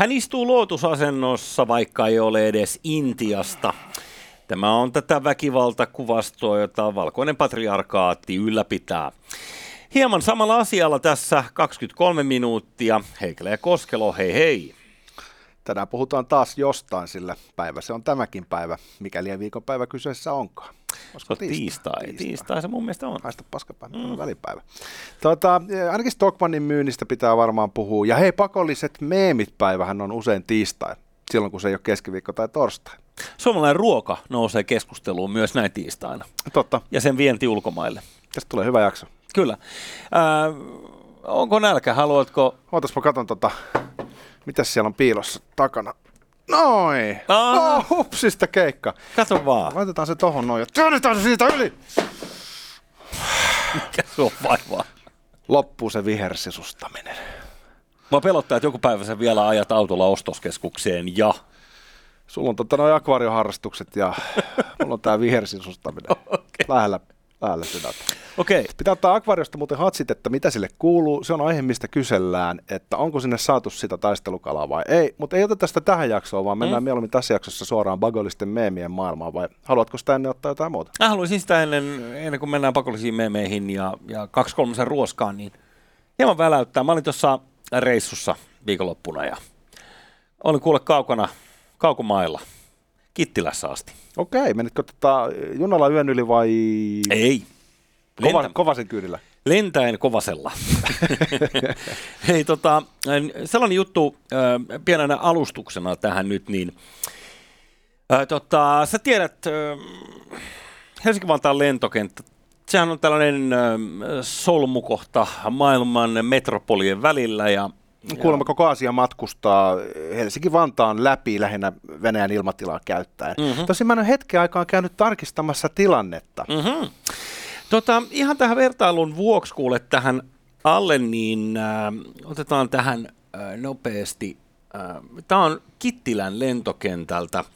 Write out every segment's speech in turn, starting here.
Hän istuu lootusasennossa, vaikka ei ole edes Intiasta. Tämä on tätä väkivaltakuvastoa, jota valkoinen patriarkaatti ylläpitää. Hieman samalla asialla tässä 23 minuuttia. Heikelä ja Koskelo, hei hei. Tänään puhutaan taas jostain, sillä päivä se on tämäkin päivä, mikäli viikonpäivä kyseessä onkaan. Olisiko tiistai? Tiistai, tiistai. tiistai se mun mielestä on. Haista paskapäivä, mm. välipäivä. Tuota, ainakin Stockmannin myynnistä pitää varmaan puhua. Ja hei, pakolliset meemit päivähän on usein tiistai, silloin kun se ei ole keskiviikko tai torstai. Suomalainen ruoka nousee keskusteluun myös näin tiistaina. Totta. Ja sen vienti ulkomaille. Tästä tulee hyvä jakso. Kyllä. Äh, onko nälkä? Haluatko... Ootas, mä katson tota, mitäs siellä on piilossa takana. Noin! Oh, hupsista keikka. Kato vaan. Laitetaan se tohon noin ja työnnetään se siitä yli. Mikä on vaivaa? Loppuu se vihersisustaminen. Mä pelottaa, että joku päivä sä vielä ajat autolla ostoskeskukseen ja... Sulla on totta noin akvaarioharrastukset ja mulla on tää vihersisustaminen okay. lähellä, lähellä sydäntä. Okei. Okay. Pitää ottaa akvaariosta muuten hatsit, että mitä sille kuuluu. Se on aihe, mistä kysellään, että onko sinne saatu sitä taistelukalaa vai ei. Mutta ei oteta sitä tähän jaksoon, vaan mennään mm. mieluummin tässä jaksossa suoraan pakollisten meemien maailmaan. Vai haluatko sitä ennen ottaa jotain muuta? Mä haluaisin sitä ennen, ennen kuin mennään pakollisiin meemeihin ja, ja kaksi kolmosen ruoskaan, niin hieman väläyttää. Mä olin tuossa reissussa viikonloppuna ja olin kuule kaukana, kaukomailla. Kittilässä asti. Okei, menitkö tota, junalla yön yli vai? Ei, Kova, kovasen kyydillä. Lentäen kovasella. Hei, tota, sellainen juttu äh, pienenä alustuksena tähän nyt, niin äh, tota, sä tiedät, äh, Helsinki-Vantaan lentokenttä, sehän on tällainen solmukohta maailman metropolien välillä ja Kuulemma koko asia matkustaa Helsinki-Vantaan läpi lähinnä Venäjän ilmatilaa käyttäen. Mm-hmm. Tosin mä en ole hetken aikaa käynyt tarkistamassa tilannetta. Mm-hmm. Tota, ihan tähän vertailun vuoksi kuule tähän alle, niin äh, otetaan tähän äh, nopeasti. Äh, Tämä on Kittilän lentokentältä. Äh,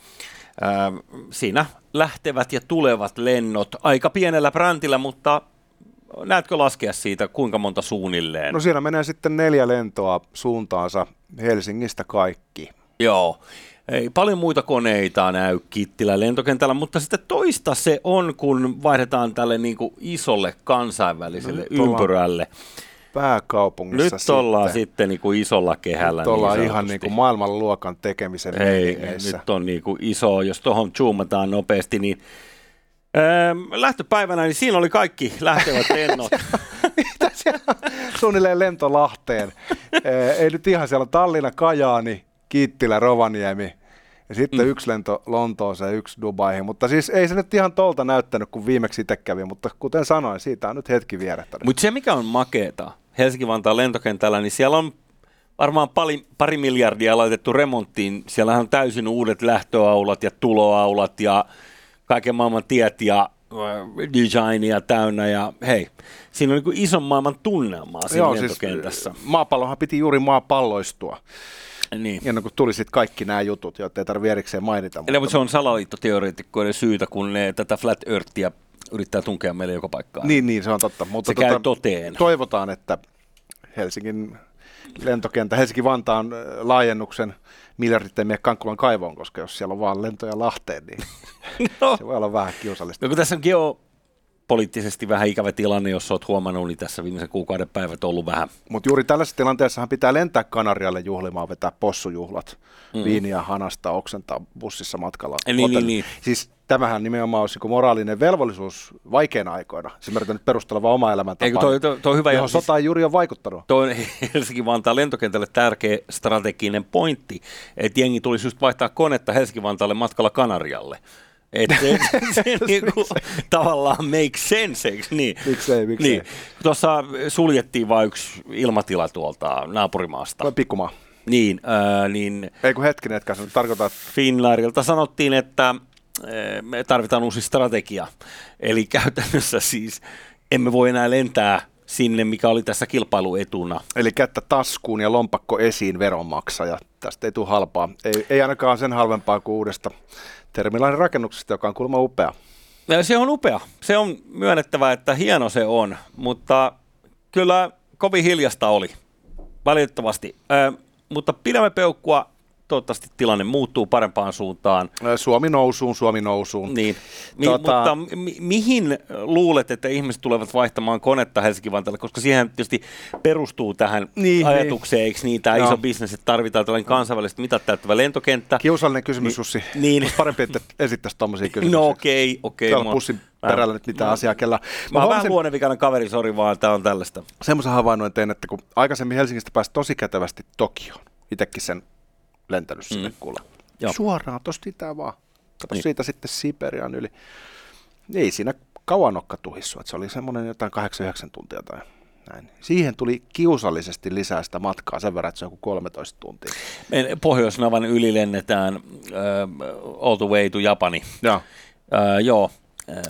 siinä lähtevät ja tulevat lennot aika pienellä brändillä, mutta näetkö laskea siitä kuinka monta suunnilleen? No siellä menee sitten neljä lentoa suuntaansa Helsingistä kaikki. Joo. Ei paljon muita koneita näy Kittilä lentokentällä, mutta sitten toista se on, kun vaihdetaan tälle niin kuin isolle kansainväliselle no, ympyrälle. Pääkaupungissa Nyt sitten. ollaan sitten niin kuin isolla kehällä. Nyt ollaan niin ihan niin kuin maailmanluokan tekemisen Ei, nyt on niin kuin iso, jos tuohon zoomataan nopeasti, niin Öö, lähtöpäivänä, niin siinä oli kaikki lähtevät lennot. Mitä siellä Suunnilleen lentolahteen. Ei nyt ihan siellä Tallinna, Kajaani, Kittilä, Rovaniemi ja sitten mm. yksi lento Lontooseen ja yksi Dubaihin. Mutta siis ei se nyt ihan tolta näyttänyt, kun viimeksi itse kävi, mutta kuten sanoin, siitä on nyt hetki vierähtänyt. Mutta se, mikä on makeeta Helsinki-Vantaan lentokentällä, niin siellä on varmaan pari, pari miljardia laitettu remonttiin. Siellä on täysin uudet lähtöaulat ja tuloaulat ja kaiken maailman tiet ja designia täynnä ja hei, siinä on niin ison maailman tunnelmaa siinä Joo, siis, lentokentässä. Siis, maapallohan piti juuri maapalloistua. Niin. Ennen kuin tuli sitten kaikki nämä jutut, joita ei tarvitse erikseen mainita. Eli mutta se on salaliittoteoreetikkoiden syytä, kun ne tätä flat earthia yrittää tunkea meille joka paikkaan. Niin, niin se on totta. Mutta se tota, käy toteen. Toivotaan, että Helsingin lentokenttä, Helsinki-Vantaan laajennuksen miljardit ei mene Kankkulan kaivoon, koska jos siellä on vaan lentoja Lahteen, niin no. se voi olla vähän kiusallista. No kun tässä on geo, poliittisesti vähän ikävä tilanne, jos olet huomannut, niin tässä viimeisen kuukauden päivät on ollut vähän. Mutta juuri tällaisessa tilanteessahan pitää lentää Kanarialle juhlimaan, vetää possujuhlat, mm. viiniä hanasta, oksentaa bussissa matkalla. Niin, niin, niin. Siis tämähän nimenomaan olisi niin moraalinen velvollisuus vaikeina aikoina. Se nyt perustella vaan oma elämäntapaa. Eikö toi, toi, toi hyvä, johon siis, sota ei juuri ole vaikuttanut. Toi on Helsinki-Vantaan lentokentälle tärkeä strateginen pointti, että jengi tulisi just vaihtaa konetta Helsinki-Vantaalle matkalla Kanarialle. Että se, se niinku, tavallaan make sense, eikö niin? Miksei, miksei. Niin. Tuossa suljettiin vain yksi ilmatila tuolta naapurimaasta. Vai pikkumaa. Niin, äh, niin... Ei kun hetkinen, etkä tarkoitat... Finnairilta sanottiin, että äh, me tarvitaan uusi strategia. Eli käytännössä siis emme voi enää lentää sinne, mikä oli tässä kilpailuetuna. Eli kättä taskuun ja lompakko esiin veronmaksaja. Tästä ei tule halpaa. Ei, ei ainakaan sen halvempaa kuin uudesta Termilainen rakennuksesta, joka on kuulemma upea. Se on upea. Se on myönnettävä, että hieno se on, mutta kyllä kovin hiljasta oli, valitettavasti. Ö, mutta pidämme peukkua toivottavasti tilanne muuttuu parempaan suuntaan. Suomi nousuun, Suomi nousuun. Niin. Mi- tota... Mutta mi- mihin luulet, että ihmiset tulevat vaihtamaan konetta helsinki vantaalla koska siihen tietysti perustuu tähän niin, ajatukseen, niin. eikö niin, tämä no. iso bisnes, että tarvitaan tällainen kansainvälisesti mitat täyttävä lentokenttä. Kiusallinen kysymys, niin, Sussi. Niin. Olisi parempi, että esittäisi tuommoisia kysymyksiä. No okei, okay, okei. Okay, Täällä pussin perällä nyt mitään asiaa kellä. Mä, mä oon vähän luonnevikainen kaveri, sori vaan, tämä on tällaista. Semmoisen havainnoin tein, että kun aikaisemmin Helsingistä pääsi tosi kätevästi Tokioon, itsekin sen lentänyt sinne mm. kuule. Joo. Suoraan tosta itään vaan. Kato niin. siitä sitten Siperian yli. Ei siinä kauan nokka tuhissu, että se oli semmoinen jotain 8-9 tuntia tai näin. Siihen tuli kiusallisesti lisää sitä matkaa sen verran, että se on kuin 13 tuntia. Pohjoisnavan yli lennetään uh, all the way to Japani. Joo. Uh, joo.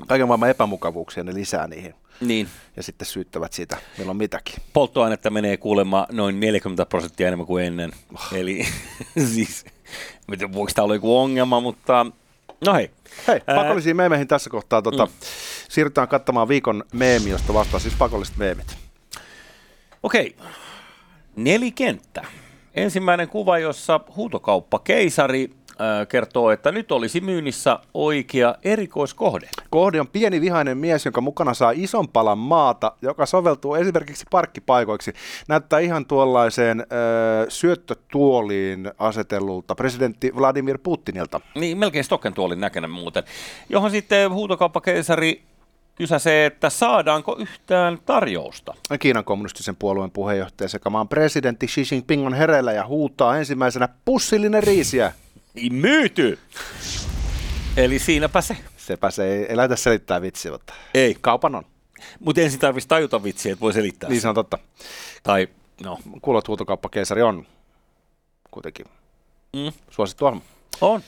Kaiken maailman epämukavuuksia ne lisää niihin. Niin. Ja sitten syyttävät siitä milloin mitäkin. Polttoainetta menee kuulemma noin 40 prosenttia enemmän kuin ennen. Oh. Eli siis, en tiedä voiko tämä olla joku ongelma, mutta no hei. Hei, pakollisiin meemeihin tässä kohtaa. Tota, mm. Siirrytään katsomaan viikon meemi, josta vastaa siis pakolliset meemit. Okei, nelikenttä. Ensimmäinen kuva, jossa huutokauppa keisari kertoo, että nyt olisi myynnissä oikea erikoiskohde. Kohde on pieni vihainen mies, jonka mukana saa ison palan maata, joka soveltuu esimerkiksi parkkipaikoiksi. Näyttää ihan tuollaiseen ö, syöttötuoliin asetellulta presidentti Vladimir Putinilta. Niin, melkein Stokken tuolin näköinen muuten. Johon sitten huutokauppakeisari kysäsee, että saadaanko yhtään tarjousta. Kiinan kommunistisen puolueen puheenjohtaja sekä maan presidentti Xi Jinping on hereillä ja huutaa ensimmäisenä pussillinen riisiä. Myyty! Eli siinäpä se. Sepä se ei, ei lähdetä selittää vitsiä, mutta ei. kaupan on. Mutta ensin tarvitsisi tajuta vitsiä, että voi selittää Niin se on totta. Tai, no. Kuulot huutokauppakeisari on kuitenkin mm. suosittu hahmo. On.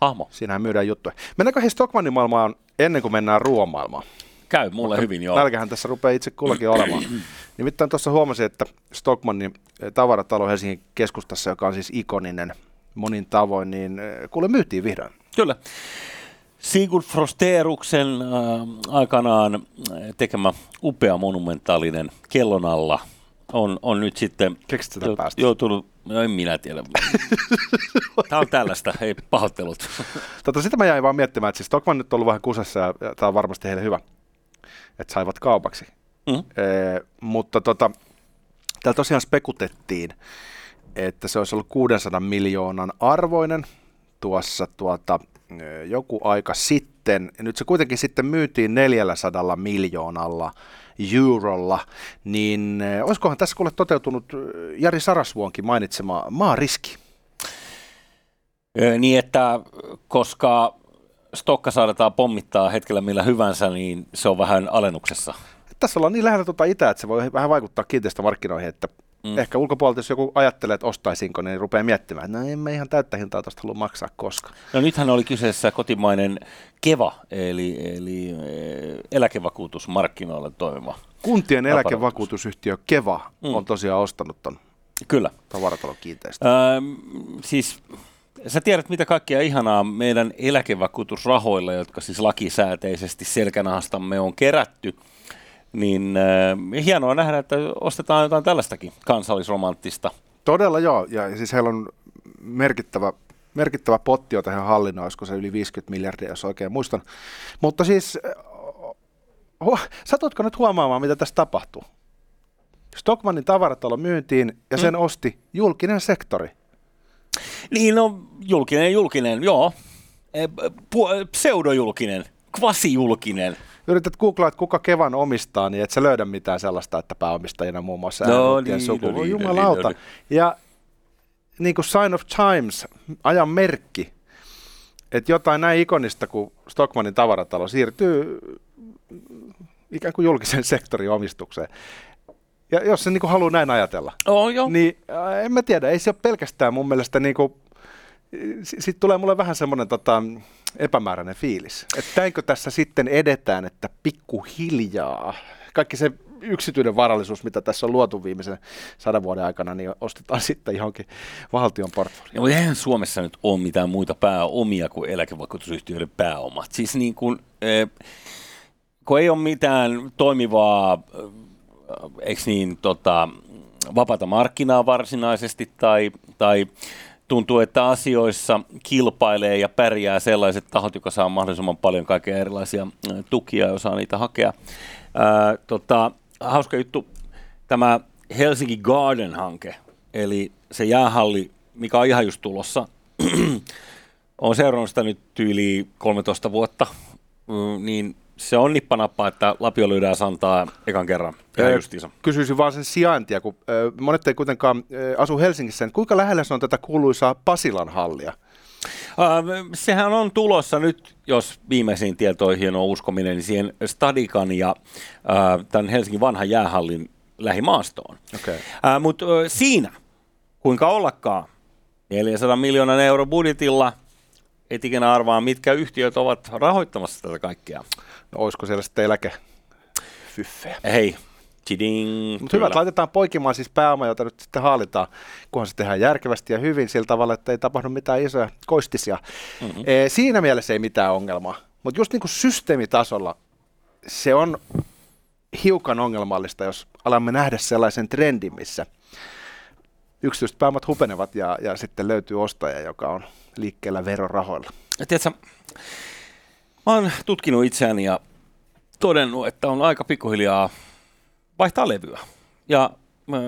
Hahmo. Siinähän myydään juttuja. Mennäänkö he Stockmannin maailmaan ennen kuin mennään ruoan maailmaan? Käy mulle hyvin, joo. Nälkähän tässä rupeaa itse kullakin olemaan. Nimittäin tuossa huomasin, että Stockmannin tavaratalo Helsingin keskustassa, joka on siis ikoninen monin tavoin, niin eh, kuule myytiin vihdoin. Kyllä. Sigurd Frosteruksen äh, aikanaan eh, tekemä upea monumentaalinen kellon alla on, on nyt sitten jo, joutunut, no en minä tiedä. Tämä on tällaista, ei pahoittelut. Tota, sitä mä jäin vaan miettimään, että siis Stockman nyt on ollut vähän kusessa ja, ja tämä on varmasti heille hyvä, että saivat kaupaksi. Mm. E, mutta tota, täällä tosiaan spekutettiin, että se olisi ollut 600 miljoonan arvoinen tuossa tuota, joku aika sitten. Nyt se kuitenkin sitten myytiin 400 miljoonalla eurolla, niin olisikohan tässä kuule toteutunut Jari Sarasvuonkin mainitsema maariski? Niin, että koska stokka saadaan pommittaa hetkellä millä hyvänsä, niin se on vähän alennuksessa. Tässä ollaan niin lähellä tuota itää, että se voi vähän vaikuttaa kiinteistömarkkinoihin, että Mm. Ehkä ulkopuolelta, jos joku ajattelee, että ostaisinko, niin rupeaa miettimään, että no en mä ihan täyttä hintaa tuosta halua maksaa koskaan. No nythän oli kyseessä kotimainen Keva, eli, eli eh, eläkevakuutusmarkkinoilla toimiva. Kuntien eläkevakuutusyhtiö Keva mm. on tosiaan ostanut ton Kyllä. tavaratalon kiinteistön. Öö, siis sä tiedät, mitä kaikkea ihanaa meidän eläkevakuutusrahoilla, jotka siis lakisääteisesti selkänahastamme on kerätty – niin äh, hienoa nähdä, että ostetaan jotain tällaistakin kansallisromanttista. Todella joo, ja siis heillä on merkittävä, merkittävä potti jo tähän hallinnoon, olisiko se yli 50 miljardia, jos oikein muistan. Mutta siis, oh, satutko nyt huomaamaan, mitä tässä tapahtuu? Stockmannin tavaratalo myyntiin ja sen mm. osti julkinen sektori. Niin, no julkinen, julkinen, joo. E, pseudojulkinen, kvasijulkinen yrität googlaa, että kuka Kevan omistaa, niin et sä löydä mitään sellaista, että pääomistajina muun muassa no, niin, suku. No, niin, jumalauta. No, niin, ja niin kuin Sign of Times, ajan merkki, että jotain näin ikonista kuin Stockmanin tavaratalo siirtyy ikään kuin julkisen sektorin omistukseen. Ja jos se niin kuin haluaa näin ajatella, oh, jo. niin äh, en mä tiedä, ei se ole pelkästään mun mielestä niin kuin, sitten tulee mulle vähän semmoinen tota, epämääräinen fiilis. Että näinkö tässä sitten edetään, että pikkuhiljaa kaikki se yksityinen varallisuus, mitä tässä on luotu viimeisen sadan vuoden aikana, niin ostetaan sitten johonkin valtion portfolioon. Mutta eihän Suomessa nyt ole mitään muita pääomia kuin eläkevakuutusyhtiöiden pääomat. Siis niin kuin, eh, kun ei ole mitään toimivaa, eikö niin, tota, vapaata markkinaa varsinaisesti tai, tai tuntuu, että asioissa kilpailee ja pärjää sellaiset tahot, jotka saa mahdollisimman paljon kaikkea erilaisia tukia ja osaa niitä hakea. Ää, tota, hauska juttu, tämä Helsinki Garden-hanke, eli se jäähalli, mikä on ihan just tulossa, on seurannut sitä nyt yli 13 vuotta, niin se on nippanappa, että Lapio lyödään Santaa ekan kerran. justiinsa. Kysyisin vaan sen sijaintia, kun monet ei kuitenkaan asu Helsingissä. Niin kuinka lähellä se on tätä kuuluisaa Pasilan hallia? sehän on tulossa nyt, jos viimeisiin tietoihin on uskominen, niin siihen Stadikan ja tämän Helsingin vanhan jäähallin lähimaastoon. Okay. Mutta siinä, kuinka ollakaan, 400 miljoonan euro budjetilla – et ikinä arvaa, mitkä yhtiöt ovat rahoittamassa tätä kaikkea. No olisiko siellä sitten eläke? Fyffeä. Hei, Mutta hyvä, laitetaan poikimaan siis pääoma, jota nyt sitten haalitaan, kunhan se tehdään järkevästi ja hyvin sillä tavalla, että ei tapahdu mitään isoja koistisia. Mm-hmm. E, siinä mielessä ei mitään ongelmaa. Mutta just niin kuin systeemitasolla se on hiukan ongelmallista, jos alamme nähdä sellaisen trendin, missä yksityiset pääomat hupenevat ja, ja sitten löytyy ostaja, joka on liikkeellä verorahoilla. Tiedätkö, mä oon tutkinut itseäni ja todennut, että on aika pikkuhiljaa vaihtaa levyä. Ja mä,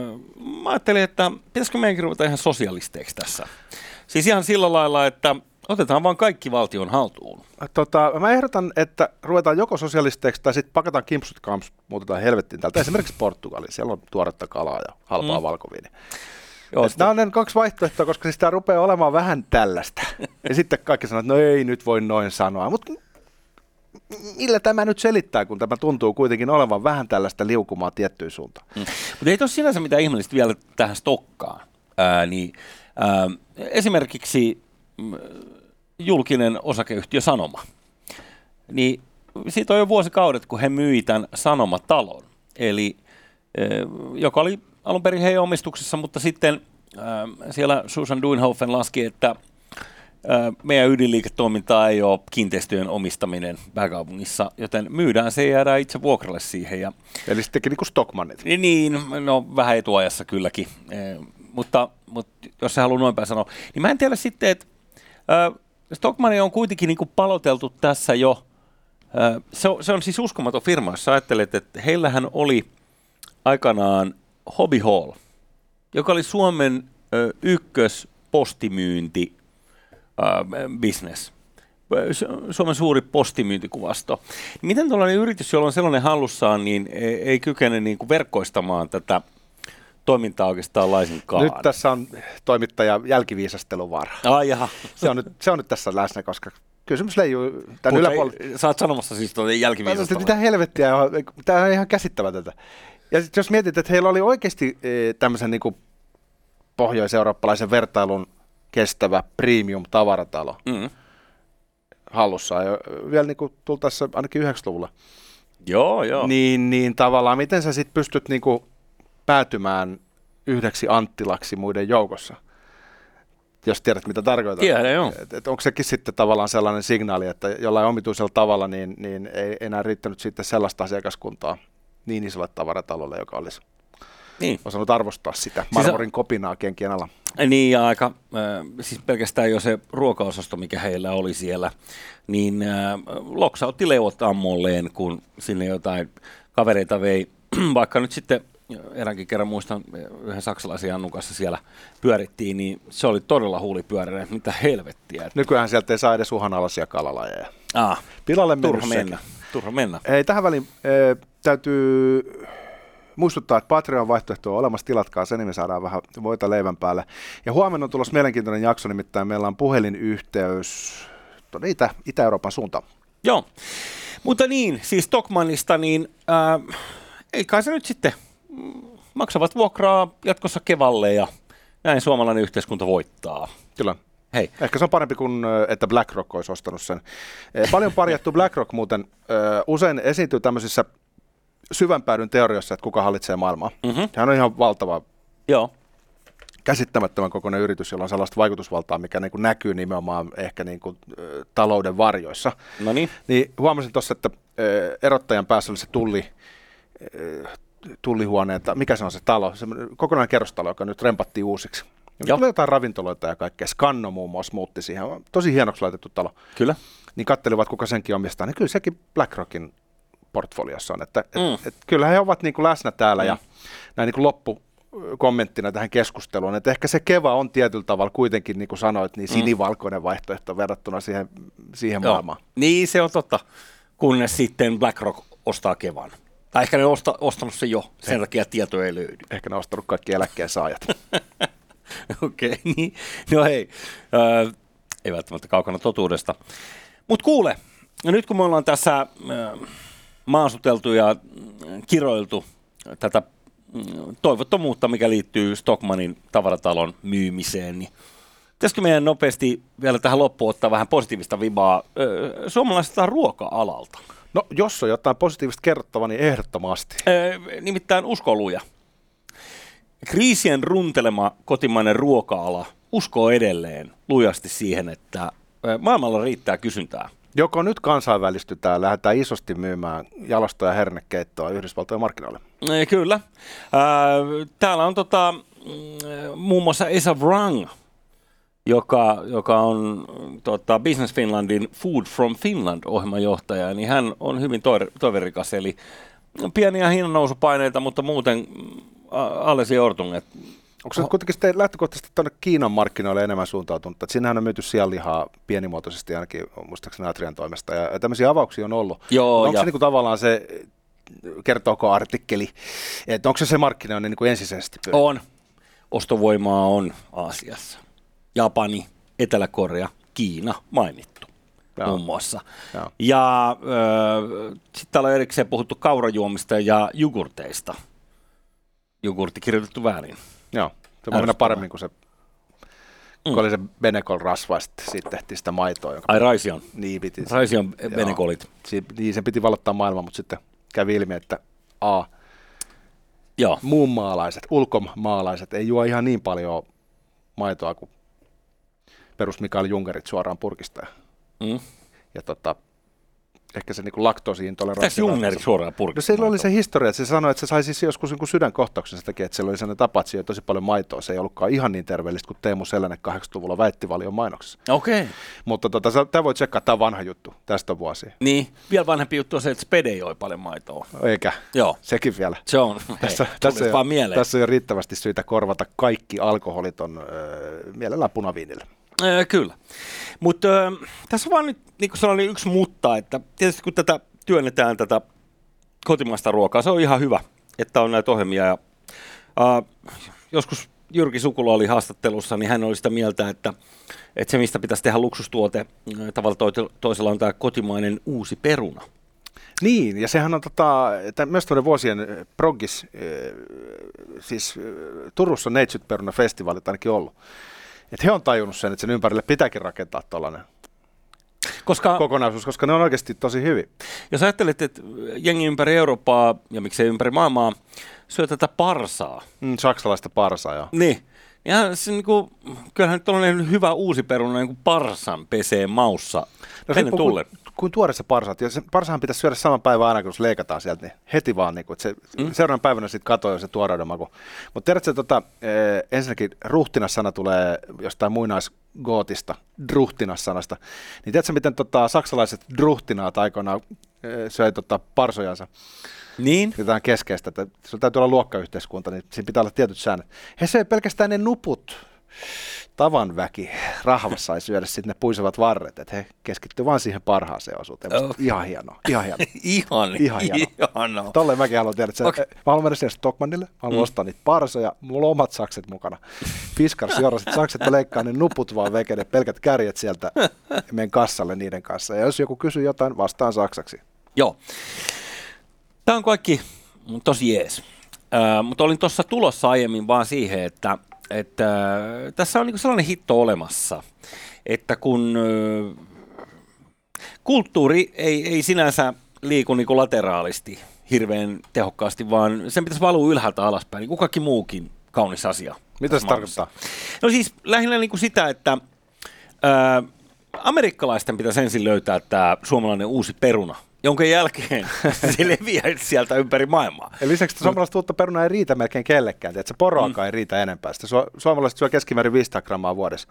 mä ajattelin, että pitäisikö meidänkin ruveta ihan sosialisteiksi tässä. Siis ihan sillä lailla, että otetaan vaan kaikki valtion haltuun. Tota, mä ehdotan, että ruvetaan joko sosialisteiksi tai sitten pakataan kimpsut kamps, muutetaan helvettiin täältä. Esimerkiksi Portugali, siellä on tuoretta kalaa ja halpaa mm. valkoviiniä. Joo, nämä on ne kaksi vaihtoehtoa, koska siis tämä rupeaa olemaan vähän tällaista. ja sitten kaikki sanoo, että no ei nyt voi noin sanoa. Mutta millä tämä nyt selittää, kun tämä tuntuu kuitenkin olevan vähän tällaista liukumaa tiettyyn suuntaan? Mm. Mutta ei tosiaan sinänsä mitään ihmeellistä vielä tähän stokkaan. Ää, niin, ää, esimerkiksi mm, julkinen osakeyhtiö Sanoma. Niin siitä on jo vuosikaudet, kun he myi tämän Sanomatalon. Eli joka oli alun perin heidän omistuksessa, mutta sitten äh, siellä Susan Duinhofen laski, että meidän ydinliiketoimintaa ei ole kiinteistöjen omistaminen pääkaupungissa, joten myydään se ja jäädään itse vuokralle siihen. Ja, Eli sittenkin niin kuin Stockmannit. Niin, no vähän etuajassa kylläkin, eh, mutta, mutta jos se haluaa noin päin sanoa. Niin mä en tiedä sitten, että äh, on kuitenkin niin kuin paloteltu tässä jo. Äh, se, on, se on siis uskomaton firma, jos ajattelet, että heillähän oli aikanaan Hobby Hall, joka oli Suomen ö, ykkös postimyynti business. Suomen suuri postimyyntikuvasto. Miten tällainen yritys, jolla on sellainen hallussaan, niin ei, ei kykene niin kuin verkkoistamaan tätä toimintaa oikeastaan laisinkaan? Nyt tässä on toimittaja jälkiviisasteluvara. Ai jaha. Se on, nyt, se on nyt tässä läsnä, koska kysymys leijuu tämän yläpuolella. Sä oot sanomassa siis tuon jälkiviisasteluvara. Mitä helvettiä, tämä on ihan käsittämätöntä. Ja sitten jos mietit, että heillä oli oikeasti e, tämmöisen niin pohjois-eurooppalaisen vertailun kestävä premium-tavaratalo mm. hallussa, ja vielä niin kuin tultaessa ainakin 90-luvulla. Joo, joo. Niin, niin tavallaan, miten sä sitten pystyt niin kuin päätymään yhdeksi Anttilaksi muiden joukossa? Jos tiedät, mitä tarkoitan. Tiedän, joo. Et, et onko sekin sitten tavallaan sellainen signaali, että jollain omituisella tavalla niin, niin ei enää riittänyt sitten sellaista asiakaskuntaa, niin isolle tavaratalolle, joka olisi niin. osannut arvostaa sitä siis marmorin siis, kopinaa kenkien alla. Niin, ja aika, äh, siis pelkästään jo se ruokaosasto, mikä heillä oli siellä, niin äh, otti leuvot ammolleen, kun sinne jotain kavereita vei, vaikka nyt sitten eräänkin kerran muistan, yhden saksalaisen Jannun kanssa siellä pyörittiin, niin se oli todella huulipyöräinen, mitä helvettiä. Nykyään sieltä ei saa edes uhanalaisia kalalajeja. Ah, Pilalle turha mennä. Turha mennä. Ei, tähän väliin täytyy muistuttaa, että Patreon-vaihtoehto on olemassa, tilatkaa se, niin me saadaan vähän voita leivän päälle. Ja huomenna on tulossa mielenkiintoinen jakso, nimittäin meillä on puhelinyhteys tuonne Itä, Itä-Euroopan suuntaan. Joo, mutta niin, siis Stockmannista, niin äh, ei kai se nyt sitten maksavat vuokraa jatkossa kevalle ja näin suomalainen yhteiskunta voittaa. Kyllä. Hei. Ehkä se on parempi kuin, että BlackRock olisi ostanut sen. Paljon parjattu BlackRock muuten usein esiintyy tämmöisissä syvän päädyn teorioissa, että kuka hallitsee maailmaa. Mm-hmm. Hän on ihan valtava, Joo. käsittämättömän kokoinen yritys, jolla on sellaista vaikutusvaltaa, mikä niin kuin näkyy nimenomaan ehkä niin kuin, talouden varjoissa. No niin. Niin huomasin tuossa, että erottajan päässä oli se tulli, tullihuone, että mikä se on se talo, se kokonainen kerrostalo, joka nyt rempattiin uusiksi. Ja tulee jotain ravintoloita ja kaikkea. Skanno muun muassa muutti siihen. Tosi hienoksi laitettu talo. Kyllä. Niin kattelivat, kuka senkin omistaa. Niin kyllä sekin BlackRockin portfoliossa on. Että, Mm. et, et, kyllä he ovat niin kuin läsnä täällä Mm. ja näin niin kuin loppu kommenttina tähän keskusteluun, että ehkä se Keva on tietyllä tavalla kuitenkin, niin kuin sanoit, niin sinivalkoinen vaihtoehto verrattuna siihen, siihen Joo. maailmaan. Niin, se on totta. Kunnes sitten BlackRock ostaa Kevan. Tai ehkä ne on osta, ostanut se jo, sen takia tieto ei löydy. Ehkä ne on ostanut kaikki eläkkeen saajat. Okei, okay, niin. No hei, äh, ei välttämättä kaukana totuudesta. Mutta kuule, no nyt kun me ollaan tässä äh, maasuteltu ja mm, kiroiltu tätä mm, toivottomuutta, mikä liittyy Stockmanin tavaratalon myymiseen, niin pitäisikö meidän nopeasti vielä tähän loppuun ottaa vähän positiivista vibaa suomalaiselta ruoka-alalta? No, jos on jotain positiivista kerrottavaa, niin ehdottomasti. Äh, nimittäin uskoluja. Kriisien runtelema kotimainen ruoka-ala uskoo edelleen lujasti siihen, että maailmalla riittää kysyntää. Joko nyt kansainvälistytään, lähdetään isosti myymään jalosta ja hernekeittoa Yhdysvaltojen markkinoille. Äh, Kyllä. Täällä on tota, mm, muun muassa Esa Wrang, joka, joka on tota, Business Finlandin Food from Finland ohjelmajohtaja, niin hän on hyvin toiverikas, eli pieniä hinnannousupaineita, mutta muuten mm, a- alles ortung, että Onko se kuitenkin sitten lähtökohtaisesti tuonne Kiinan markkinoille enemmän suuntautunut? Että siinähän on myyty sianlihaa pienimuotoisesti ainakin muistaakseni Atrian toimesta ja tämmöisiä avauksia on ollut. Joo, onko ja- se niin kuin tavallaan se, kertooko artikkeli, että onko se se markkinoinnin niin kuin ensisijaisesti pyörii? On. Ostovoimaa on Aasiassa. Japani, Etelä-Korea, Kiina mainittu Joo. muun muassa. Joo. Ja äh, sitten täällä on erikseen puhuttu kaurajuomista ja jogurteista. Jogurtti kirjoitettu väärin. Joo, se voi mennä paremmin kuin se, kun Mm. oli se Benecol rasva, ja sitten siitä tehtiin sitä maitoa, joka Ai Raision. niin piti. Raision Joo. venekolit. Si- niin sen piti valottaa maailma, mutta sitten kävi ilmi, että A, Joo. muun maalaiset, ulkomaalaiset ei juo ihan niin paljon maitoa kuin perus Mikael Junkerit suoraan purkista. Mm. Ja tota, ehkä se niinku laktoosiintoleranssi. Mitäs Jungner suoraan No purkista? sillä oli se historia, että se sanoi, että se sai siis joskus niin sydänkohtauksen sen takia, että siellä oli sellainen tapa, että siellä tosi paljon maitoa. Se ei ollutkaan ihan niin terveellistä kuin Teemu Selänen 80-luvulla väitti valion mainoksessa. Okei. Okay. Mutta tota, tämä voi tsekkaa, tämä on vanha juttu, tästä on vuosia. Niin, vielä vanhempi juttu on se, että Spede joi paljon maitoa. Eikä, Joo, sekin vielä. se on. Tässä, Hei, tässä, ei, vaan mieleen. tässä on jo riittävästi syitä korvata kaikki alkoholiton öö, mielellään punaviinille. Öö, kyllä. Mutta öö, tässä on vaan nyt niin kuin sellainen yksi mutta, että tietysti kun tätä työnnetään tätä kotimaista ruokaa, se on ihan hyvä, että on näitä ohjelmia. Ja, äh, joskus Jyrki Sukula oli haastattelussa, niin hän oli sitä mieltä, että, että se mistä pitäisi tehdä luksustuote, äh, tavalla toi- toisella on tämä kotimainen uusi peruna. Niin, ja sehän on tota, myös tuonne vuosien progis, siis Turussa on Neitsyt-peruna festivaalit ainakin ollut. Että he on tajunnut sen, että sen ympärille pitääkin rakentaa tuollainen Koska kokonaisuus, koska ne on oikeasti tosi hyvin. jos ajattelet, että jengi ympäri Eurooppaa ja miksei ympäri maailmaa syö tätä parsaa, Mm, saksalaista parsaa, joo. Niin. Ja se niinku, kyllähän nyt tällainen hyvä uusi peruna niin kuin parsan pesee maussa. No, riippuu tullen. Kuin, kuin tuore se parsaat. Ja se parsahan pitäisi syödä saman päivän aina, kun se leikataan sieltä, niin heti vaan, niin kuin, että se mm. seuraavan päivänä sitten katoo jo se tuoreuden maku. Mutta tiedätkö, tota, eh, ensinnäkin ruhtinassana tulee jostain muinaisgootista, druhtinassanasta. Niin tiedätkö, miten tota, saksalaiset druhtinaat aikoinaan eh, söi tota, parsojansa? Niin. On keskeistä, että sulla täytyy olla luokkayhteiskunta, niin siinä pitää olla tietyt säännöt. He söi pelkästään ne nuput. Tavan väki rahvassa ei syödä sitten ne puisevat varret, että he keskittyy vain siihen parhaaseen osuuteen. Oh. Ihan hienoa, ihan hienoa. Ihan, Ihan hieno. hieno. Tolleen mäkin haluan tiedä, että okay. mä haluan mennä sinne Stockmanille, mä haluan mm. ostaa niitä parsoja, mulla on omat sakset mukana. Fiskars jorasit sakset, mä leikkaan ne nuput vaan veke, ne pelkät kärjet sieltä ja menen kassalle niiden kanssa. Ja jos joku kysyy jotain, vastaan saksaksi. Joo. Tämä on kaikki tosi jees. Äh, mutta olin tuossa tulossa aiemmin vaan siihen, että, että äh, tässä on niinku sellainen hitto olemassa, että kun äh, kulttuuri ei, ei sinänsä liiku niinku lateraalisti hirveän tehokkaasti, vaan sen pitäisi valua ylhäältä alaspäin, niin kuin kaikki muukin kaunis asia. Mitä se maailmassa. tarkoittaa? No siis lähinnä niin kuin sitä, että ää, amerikkalaisten pitäisi ensin löytää tämä suomalainen uusi peruna, jonka jälkeen se leviää sieltä ympäri maailmaa. Ja lisäksi että suomalaista uutta perunaa ei riitä melkein kellekään, että se poroakaan mm. ei riitä enempää. Sitä su- suomalaiset syö keskimäärin 500 grammaa vuodessa.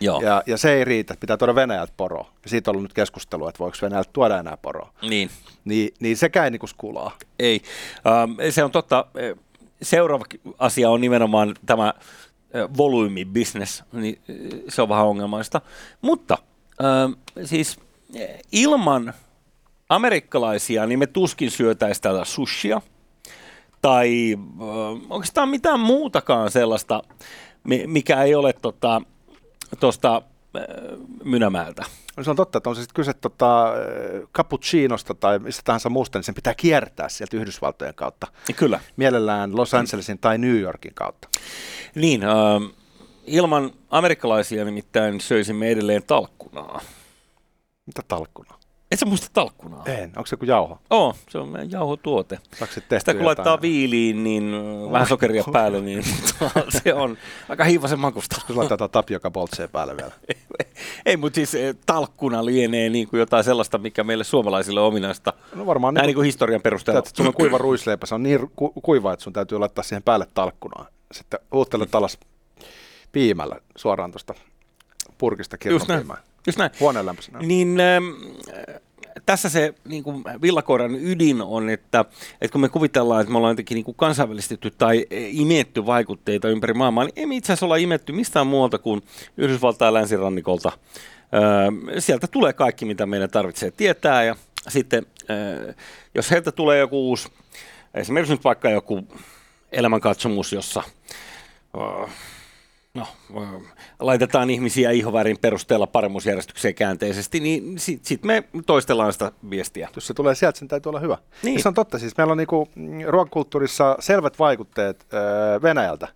Joo. Ja, ja se ei riitä, pitää tuoda Venäjältä poroa. Ja siitä on ollut nyt keskustelua, että voiko Venäjältä tuoda enää poroa. Niin. Niin, niin sekään ei niinku skulaa. Ei. Ähm, se on totta. Seuraava asia on nimenomaan tämä volyymibisnes, niin se on vähän ongelmaista. Mutta ähm, siis äh, ilman amerikkalaisia, niin me tuskin syötäisiin täällä sushia tai äh, oikeastaan mitään muutakaan sellaista, mi- mikä ei ole tuosta tota, äh, Mynämäeltä. No se on totta, että on se sitten kyse tota, äh, cappuccinosta tai mistä tahansa muusta, niin sen pitää kiertää sieltä Yhdysvaltojen kautta. Kyllä. Mielellään Los Angelesin tai New Yorkin kautta. Niin, äh, ilman amerikkalaisia nimittäin söisimme edelleen talkkunaa. Mitä talkkuna? Et sä muista talkkunaa? En. Onko se joku jauho? Oo, se on meidän jauhotuote. Se Sitä kun jotain? laittaa viiliin, niin äh, vähän sokeria päälle, niin se on aika hiivasen makusta. Kun laittaa tapioka boltseen päälle vielä. Ei, mutta siis eh, talkkuna lienee niin kuin jotain sellaista, mikä meille suomalaisille on ominaista. No varmaan Näin niin niin kuin historian perusteella. Tiedät, että sulla on kuiva ruisleipä, se on niin ku- kuiva, että sun täytyy laittaa siihen päälle talkkunaa. Sitten uuttelet alas piimällä suoraan tuosta purkista kirnupiimää. Just näin. Huoneen lämpöisenä. Niin ähm, tässä se niin kuin villakoiran ydin on, että, että kun me kuvitellaan, että me ollaan jotenkin niin kuin kansainvälistetty tai eh, imetty vaikutteita ympäri maailmaa, niin ei me itse asiassa olla imetty mistään muualta kuin Yhdysvaltain länsirannikolta. Öö, sieltä tulee kaikki, mitä meidän tarvitsee tietää ja sitten öö, jos heiltä tulee joku uusi, esimerkiksi nyt vaikka joku elämänkatsomus, jossa öö, no, laitetaan ihmisiä ihovärin perusteella paremmuusjärjestykseen käänteisesti, niin sitten sit me toistellaan sitä viestiä. Jos se tulee sieltä, sen täytyy olla hyvä. Niin. Se on totta, siis meillä on niinku ruokakulttuurissa selvät vaikutteet öö, Venäjältä,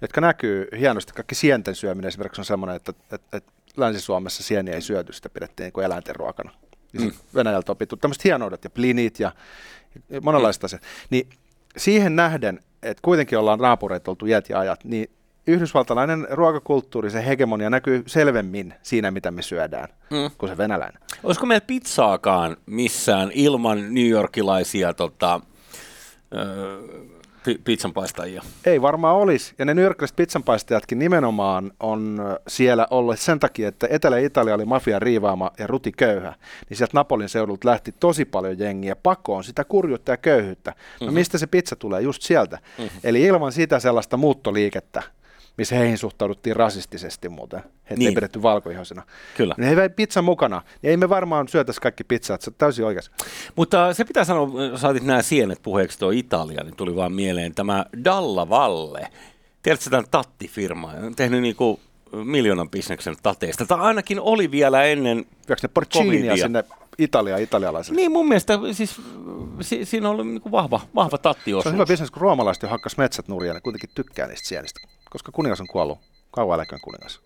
jotka näkyy hienosti. Kaikki sienten syöminen esimerkiksi on semmoinen, että, että, että Länsi-Suomessa sieniä ei syöty, sitä pidettiin niin kuin eläinten ruokana. Mm. Venäjältä opittu tämmöiset hienoudet ja plinit ja ja monenlaista mm. asiat. Niin siihen nähden, että kuitenkin ollaan naapureita oltu iät ja ajat, niin yhdysvaltalainen ruokakulttuuri, se hegemonia näkyy selvemmin siinä, mitä me syödään, Mm. kuin se venäläinen. Olisiko meillä pizzaakaan missään ilman New Yorkilaisia tota, pi- pizzanpaistajia? Ei varmaan olisi. Ja ne nyrkkiläiset pizzanpaistajatkin nimenomaan on siellä ollut sen takia, että Etelä-Italia oli mafian riivaama ja ruti köyhä. Niin sieltä Napolin seudulta lähti tosi paljon jengiä pakoon sitä kurjuutta ja köyhyyttä. No Mhm. mm-hmm. mistä se pizza tulee? Just sieltä. Mm-hmm. Eli ilman sitä sellaista muuttoliikettä, missä heihin suhtauduttiin rasistisesti muuten. Heitä niin. Ei pidetty valkoihoisena. Kyllä. Ne ei vei pizzan mukana. Niin ei me varmaan syötäisi kaikki pizzat. Se on täysin oikeassa. Mutta se pitää sanoa, saatit nämä sienet puheeksi tuo Italia, niin tuli vaan mieleen tämä Dalla Valle. Tiedätkö tämän tattifirma? On tehnyt niinku miljoonan bisneksen tateista. Tai ainakin oli vielä ennen ne porcinia sinne Italia italialaisille? Niin mun mielestä siis si, siinä on ollut niinku vahva, vahva tattiosuus. Se on hyvä bisnes, kun roomalaiset jo hakkas metsät nurjaan, ne kuitenkin tykkää niistä sienistä koska kuningas on kuollut. Kauan eläköön kuningas.